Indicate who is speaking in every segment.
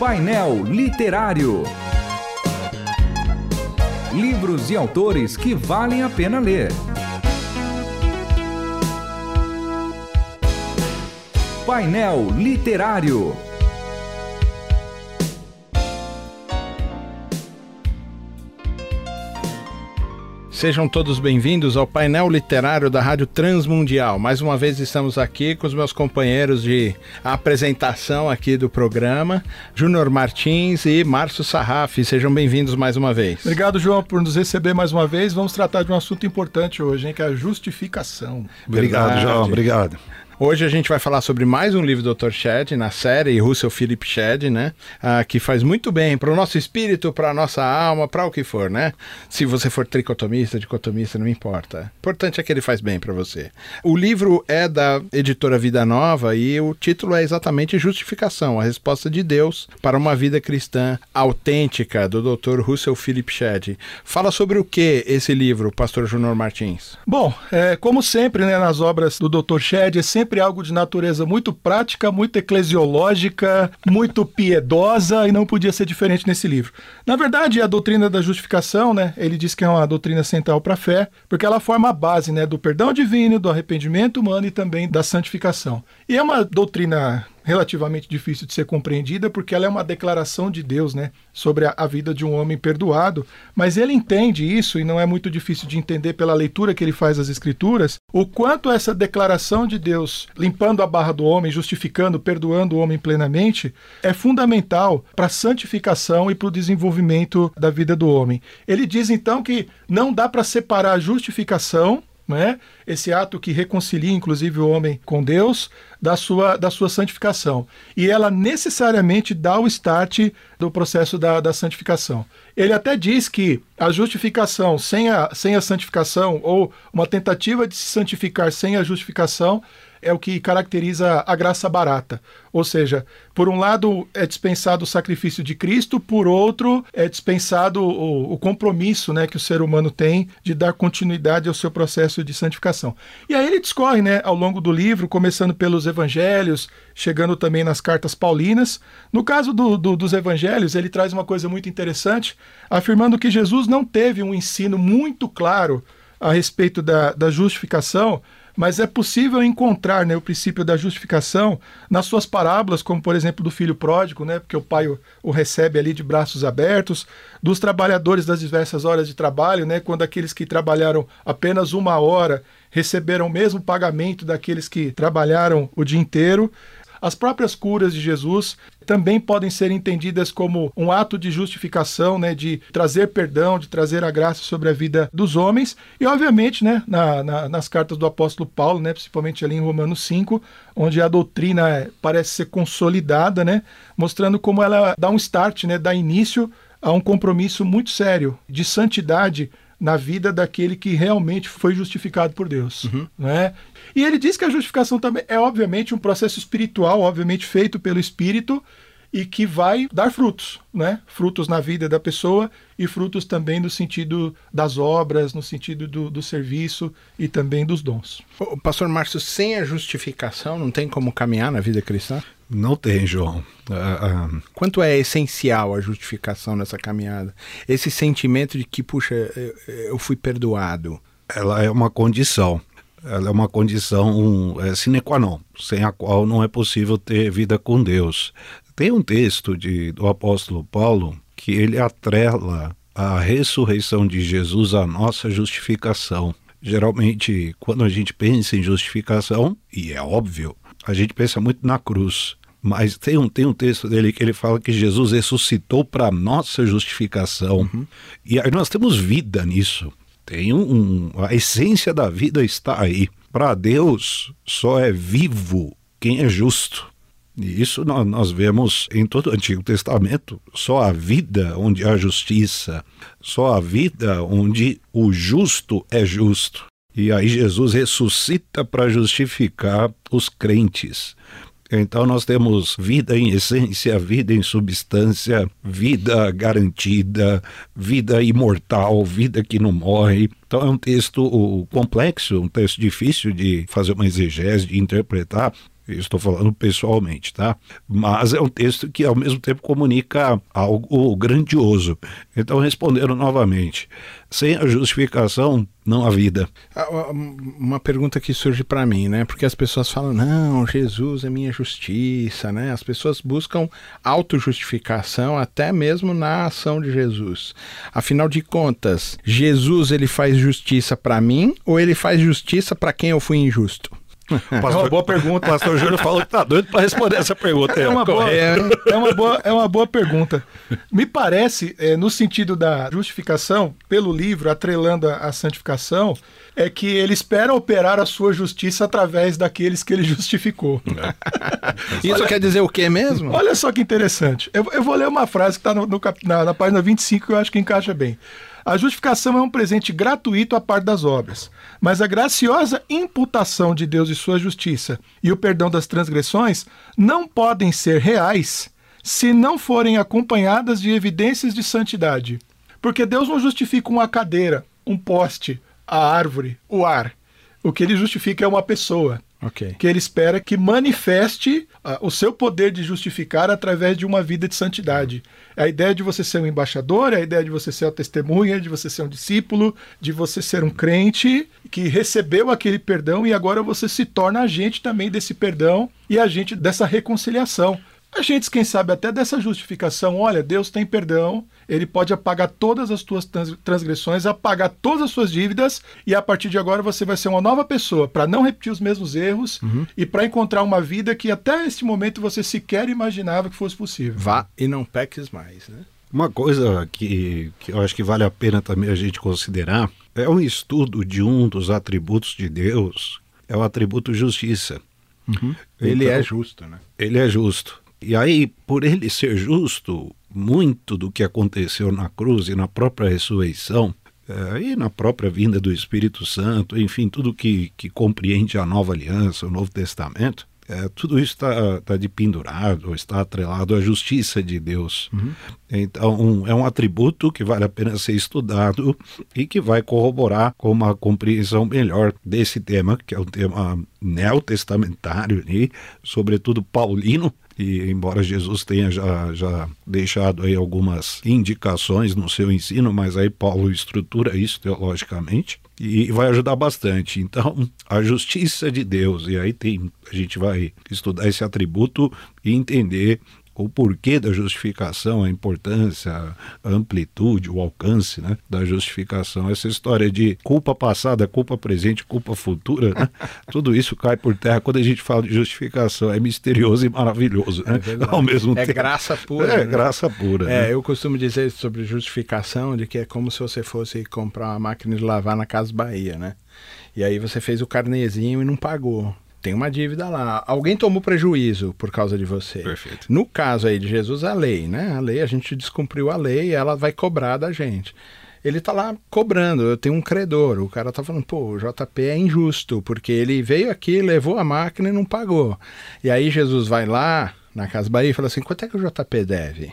Speaker 1: Painel Literário. Livros e autores que valem a pena ler. Painel Literário.
Speaker 2: Sejam todos bem-vindos ao painel literário da Rádio Transmundial. Mais uma vez estamos aqui com os meus companheiros de apresentação aqui do programa, Júnior Martins e Márcio Sarraf. Sejam bem-vindos mais uma vez.
Speaker 3: Obrigado, João, por nos receber mais uma vez. Vamos tratar de um assunto importante hoje, hein, que é a justificação.
Speaker 4: Obrigado, Verdade. João. Obrigado.
Speaker 2: Hoje a gente vai falar sobre mais um livro do Dr. Shedd, na série Russell Philip Shedd, né? Ah, que faz muito bem para o nosso espírito, para a nossa alma, para o que for, né? Se você for tricotomista, dicotomista, não importa. O importante é que ele faz bem para você. O livro é da editora Vida Nova e o título é exatamente Justificação, a resposta de Deus para uma vida cristã autêntica, do Dr. Russell Philip Shedd. Fala sobre o que esse livro, Pastor Júnior Martins?
Speaker 3: Bom, é, como sempre, né, nas obras do Dr. Shedd, é sempre sempre algo de natureza muito prática, muito eclesiológica, muito piedosa e não podia ser diferente nesse livro. Na verdade, a doutrina da justificação, né, ele diz que é uma doutrina central para a fé, porque ela forma a base né, do perdão divino, do arrependimento humano e também da santificação. E é uma doutrina relativamente difícil de ser compreendida, porque ela é uma declaração de Deus, né, sobre a, a, vida de um homem perdoado. Mas ele entende isso, e não é muito difícil de entender pela leitura que ele faz das Escrituras, o quanto essa declaração de Deus, limpando a barra do homem, justificando, perdoando o homem plenamente, é fundamental para a santificação e para o desenvolvimento da vida do homem. Ele diz então que não dá para separar a justificação né? esse ato que reconcilia, inclusive, o homem com Deus, da sua, da sua santificação. E ela necessariamente dá o start do processo da, da santificação. Ele até diz que a justificação sem a, sem a santificação, ou uma tentativa de se santificar sem a justificação, é o que caracteriza a graça barata. Ou seja, por um lado é dispensado o sacrifício de Cristo, por outro é dispensado o, o, compromisso né, que o ser humano tem de dar continuidade ao seu processo de santificação. E aí ele discorre né, ao longo do livro, começando pelos evangelhos, chegando também nas cartas paulinas. No caso do, do, dos evangelhos, ele traz uma coisa muito interessante, afirmando que Jesus não teve um ensino muito claro a respeito da, da justificação mas é possível encontrar né, o princípio da justificação nas suas parábolas, como por exemplo do filho pródigo, né, porque o pai o, o, recebe ali de braços abertos, dos trabalhadores das diversas horas de trabalho, né, quando aqueles que trabalharam apenas uma hora receberam o mesmo pagamento daqueles que trabalharam o dia inteiro. As próprias curas de Jesus também podem ser entendidas como um ato de justificação, né, de trazer perdão, de trazer a graça sobre a vida dos homens. E, obviamente, né, na, na, nas cartas do apóstolo Paulo, né, principalmente ali em Romanos 5, onde a doutrina parece ser consolidada, né, mostrando como ela dá um start, né, dá início a um compromisso muito sério de santidade na vida daquele que realmente foi justificado por Deus. Uhum. Né? E ele diz que a justificação também é, obviamente, um processo espiritual, obviamente feito pelo Espírito, e que vai dar frutos, né? Frutos na vida da pessoa e frutos também no sentido das obras, no sentido do, do serviço e também dos dons.
Speaker 2: O pastor Márcio, sem a justificação não tem como caminhar na vida cristã?
Speaker 4: Não tem, João. Uh,
Speaker 2: uh... Quanto é essencial a justificação nessa caminhada? Esse sentimento de que, puxa, eu fui perdoado.
Speaker 4: Ela é uma condição. Ela é uma condição um, é, sine qua non, sem a qual não é possível ter vida com Deus. Tem um texto de, do apóstolo Paulo que ele atrela a ressurreição de Jesus à nossa justificação. Geralmente, quando a gente pensa em justificação, e é óbvio, a gente pensa muito na cruz. Mas tem um, tem um texto dele que ele fala que Jesus ressuscitou para nossa justificação. Uhum. E aí nós temos vida nisso. Tem um, um a essência da vida está aí. Para Deus só é vivo quem é justo. E isso nós, vemos em todo o Antigo Testamento. Só a vida onde há justiça, só a vida onde o justo é justo. E aí Jesus ressuscita para justificar os crentes. Então nós temos vida em essência, vida em substância, vida garantida, vida imortal, vida que não morre. Então é um texto complexo, um texto difícil de fazer uma exegese, de interpretar. Estou falando pessoalmente, tá? Mas é um texto que ao mesmo tempo comunica algo grandioso. Então responderam novamente: sem a justificação não há vida.
Speaker 2: Ah, uma pergunta que surge para mim, né? Porque as pessoas falam: "Não, Jesus é minha justiça", né? As pessoas buscam autojustificação até mesmo na ação de Jesus. Afinal de contas, Jesus ele faz justiça para mim ou ele faz justiça para quem eu fui injusto?
Speaker 3: Pastor, é uma boa pergunta.
Speaker 4: O pastor Júnior falou que tá doido para responder essa pergunta.
Speaker 3: É uma, boa, é, uma boa, é uma boa pergunta. Me parece, é, no sentido da justificação, pelo livro, atrelando a, a santificação, é que ele espera operar a sua justiça através daqueles que ele justificou.
Speaker 2: Isso olha, quer dizer o quê mesmo?
Speaker 3: Olha só que interessante. Eu, eu vou ler uma frase que está na, na página 25 que eu acho que encaixa bem. A justificação é um presente gratuito à parte das obras, mas a graciosa imputação de Deus e sua justiça e o perdão das transgressões não podem ser reais se não forem acompanhadas de evidências de santidade. Porque Deus não justifica uma cadeira, um poste, a árvore, o ar. O que ele justifica é uma pessoa.
Speaker 2: Okay.
Speaker 3: Que ele espera que manifeste uh, o seu poder de justificar através de uma vida de santidade. A ideia de você ser um embaixador, a ideia de você ser a testemunha, de você ser um discípulo, de você ser um crente que recebeu aquele perdão e agora você se torna agente também desse perdão e agente dessa reconciliação. Agentes, quem sabe, até dessa justificação: olha, Deus tem perdão, ele pode apagar todas as tuas transgressões, apagar todas as suas dívidas, e a partir de agora você vai ser uma nova pessoa, para não repetir os mesmos erros uhum. e para encontrar uma vida que até este momento você sequer imaginava que fosse possível.
Speaker 2: Vá e não peques mais, né?
Speaker 4: Uma coisa que, que eu acho que vale a pena também a gente considerar é um estudo de um dos atributos de Deus, é o atributo justiça.
Speaker 2: Uhum. Ele então, é justo, né?
Speaker 4: Ele é justo. E aí, por ele ser justo, muito do que aconteceu na cruz e na própria ressurreição, é, e na própria vinda do Espírito Santo, enfim, tudo que, que compreende a nova aliança, o Novo Testamento, é, tudo isso está tá de pendurado, está atrelado à justiça de Deus. Uhum. Então, um, é um atributo que vale a pena ser estudado e que vai corroborar com uma compreensão melhor desse tema, que é um tema neotestamentário, né? sobretudo paulino, e embora Jesus tenha já, já deixado aí algumas indicações no seu ensino, mas aí Paulo estrutura isso teologicamente e vai ajudar bastante. Então, a justiça de Deus, e aí tem, a gente vai estudar esse atributo e entender o porquê da justificação, a importância, a amplitude, o alcance né, da justificação. Essa história de culpa passada, culpa presente, culpa futura, né? tudo isso cai por terra quando a gente fala de justificação. É misterioso e maravilhoso, né?
Speaker 2: É Ao mesmo é tempo. graça pura.
Speaker 4: É
Speaker 2: né?
Speaker 4: graça pura.
Speaker 2: É,
Speaker 4: né?
Speaker 2: eu costumo dizer sobre justificação de que é como se você fosse comprar uma máquina de lavar na Casa Bahia, né? E aí você fez o carnezinho e não pagou tem uma dívida lá. Alguém tomou prejuízo por causa de você.
Speaker 4: Perfeito.
Speaker 2: No caso aí de Jesus, a lei, né? A lei, a gente descumpriu a lei ela vai cobrar da gente. Ele tá lá cobrando, eu tenho um credor. O cara tá falando, pô, o JP é injusto, porque ele veio aqui, levou a máquina e não pagou. E aí Jesus vai lá na Casa Bahia e fala assim: quanto é que o JP deve?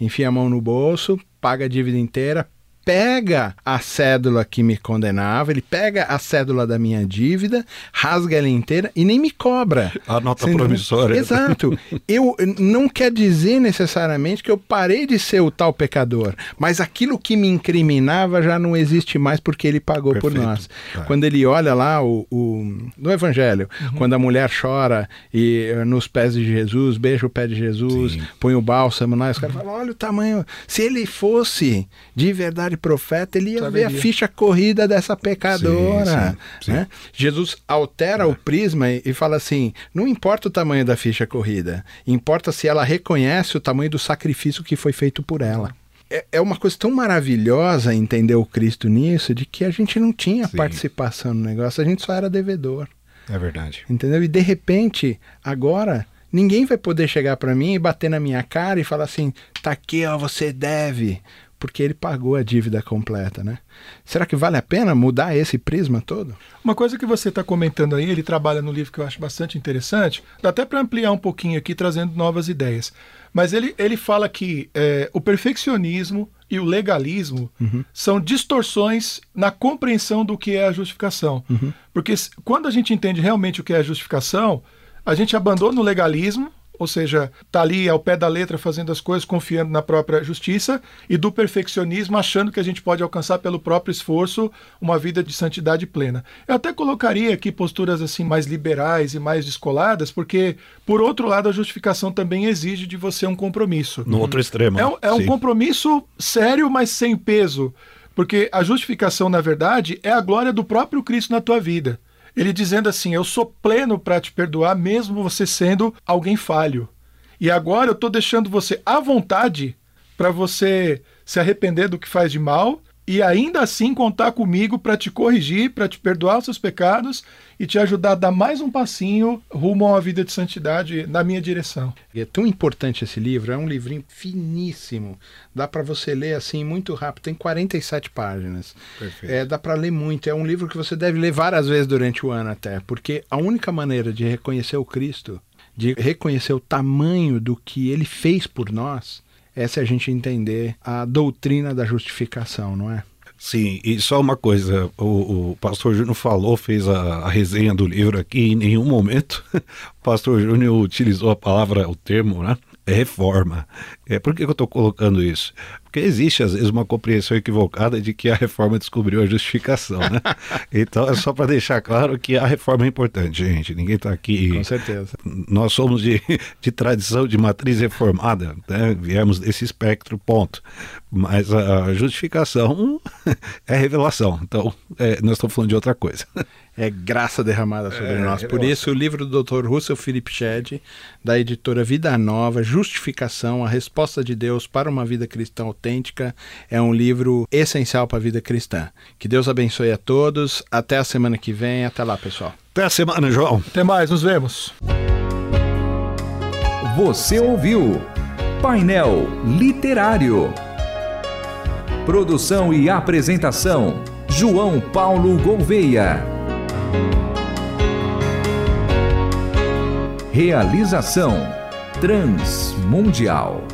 Speaker 2: Enfia a mão no bolso, paga a dívida inteira, pega a cédula que me condenava, ele pega a cédula da minha dívida, rasga ela inteira e nem me cobra.
Speaker 4: A nota Sendo... promissória.
Speaker 2: Exato. Eu não quer dizer necessariamente que eu parei de ser o tal pecador, mas aquilo que me incriminava já não existe mais porque ele pagou Perfeito. por nós. É. Quando ele olha lá o, o no Evangelho, uhum. quando a mulher chora e eh, nos pés de Jesus, beija o pé de Jesus, Sim. põe o bálsamo lá, os caras uhum. falam: olha o tamanho. Se ele fosse de verdade profeta, ele ia Saberia. ver a ficha corrida dessa pecadora. Sim, sim, né? Jesus altera é. o prisma e, e fala assim: não importa o tamanho da ficha corrida, importa se ela reconhece o tamanho do sacrifício que foi feito por ela é, é uma coisa tão maravilhosa entender o Cristo nisso, de que a gente não tinha Sim. participação no negócio, a gente só era devedor.
Speaker 4: É verdade.
Speaker 2: Entendeu? E de repente, agora, ninguém vai poder chegar para mim e bater na minha cara e falar assim: tá aqui, ó, você deve porque ele pagou a dívida completa, né? Será que vale a pena mudar esse prisma todo?
Speaker 3: Uma coisa que você está comentando aí, ele trabalha no livro que eu acho bastante interessante, dá até para ampliar um pouquinho aqui, trazendo novas ideias. Mas ele, ele fala que é, o perfeccionismo e o legalismo uhum. são distorções na compreensão do que é a justificação. Uhum. Porque quando a gente entende realmente o que é a justificação, a gente abandona o legalismo, ou seja, está ali ao pé da letra fazendo as coisas, confiando na própria justiça, e do perfeccionismo, achando que a gente pode alcançar pelo próprio esforço uma vida de santidade plena. Eu até colocaria aqui posturas assim mais liberais e mais descoladas, porque, por outro lado, a justificação também exige de você um compromisso.
Speaker 4: No outro extremo.
Speaker 3: É, é um compromisso sério, mas sem peso. Porque a justificação, na verdade, é a glória do próprio Cristo na tua vida. Ele dizendo assim: Eu sou pleno para te perdoar, mesmo você sendo alguém falho. E agora eu estou deixando você à vontade para você se arrepender do que faz de mal e ainda assim contar comigo para te corrigir, para te perdoar os seus pecados e te ajudar a dar mais um passinho rumo a uma vida de santidade na minha direção.
Speaker 2: É tão importante esse livro, é um livrinho finíssimo. Dá para você ler assim muito rápido, tem 47 páginas.
Speaker 4: Perfeito.
Speaker 2: É, dá para ler muito, é um livro que você deve ler várias vezes durante o ano até, porque a única maneira de reconhecer o Cristo, de reconhecer o tamanho do que ele fez por nós, é se a gente entender a doutrina da justificação, não é?
Speaker 4: Sim, e só uma coisa, o, o pastor Júnior falou, fez a, a, resenha do livro aqui, em nenhum momento o pastor Júnior utilizou a palavra, o termo, né? Reforma. É, por que eu estou colocando isso? Porque existe, às vezes, uma compreensão equivocada de que a reforma descobriu a justificação, né? então, é só para deixar claro que a reforma é importante, gente. Ninguém está aqui...
Speaker 2: Com certeza.
Speaker 4: Nós somos de, de tradição de matriz reformada, né? Viemos desse espectro, ponto. Mas a justificação é revelação. Então, é, nós estamos falando de outra coisa.
Speaker 2: É graça derramada sobre é, nós. Por isso, o livro do Dr. Russell Philip Shedd, da editora Vida Nova, Justificação, a resposta de Deus para uma vida cristã autêntica, é um livro essencial para a vida cristã. Que Deus abençoe a todos. Até a semana que vem. Até lá, pessoal.
Speaker 4: Até a semana, João.
Speaker 3: Até mais, nos vemos.
Speaker 1: Você ouviu Painel Literário. Produção e apresentação: João Paulo Gouveia. Realização Transmundial.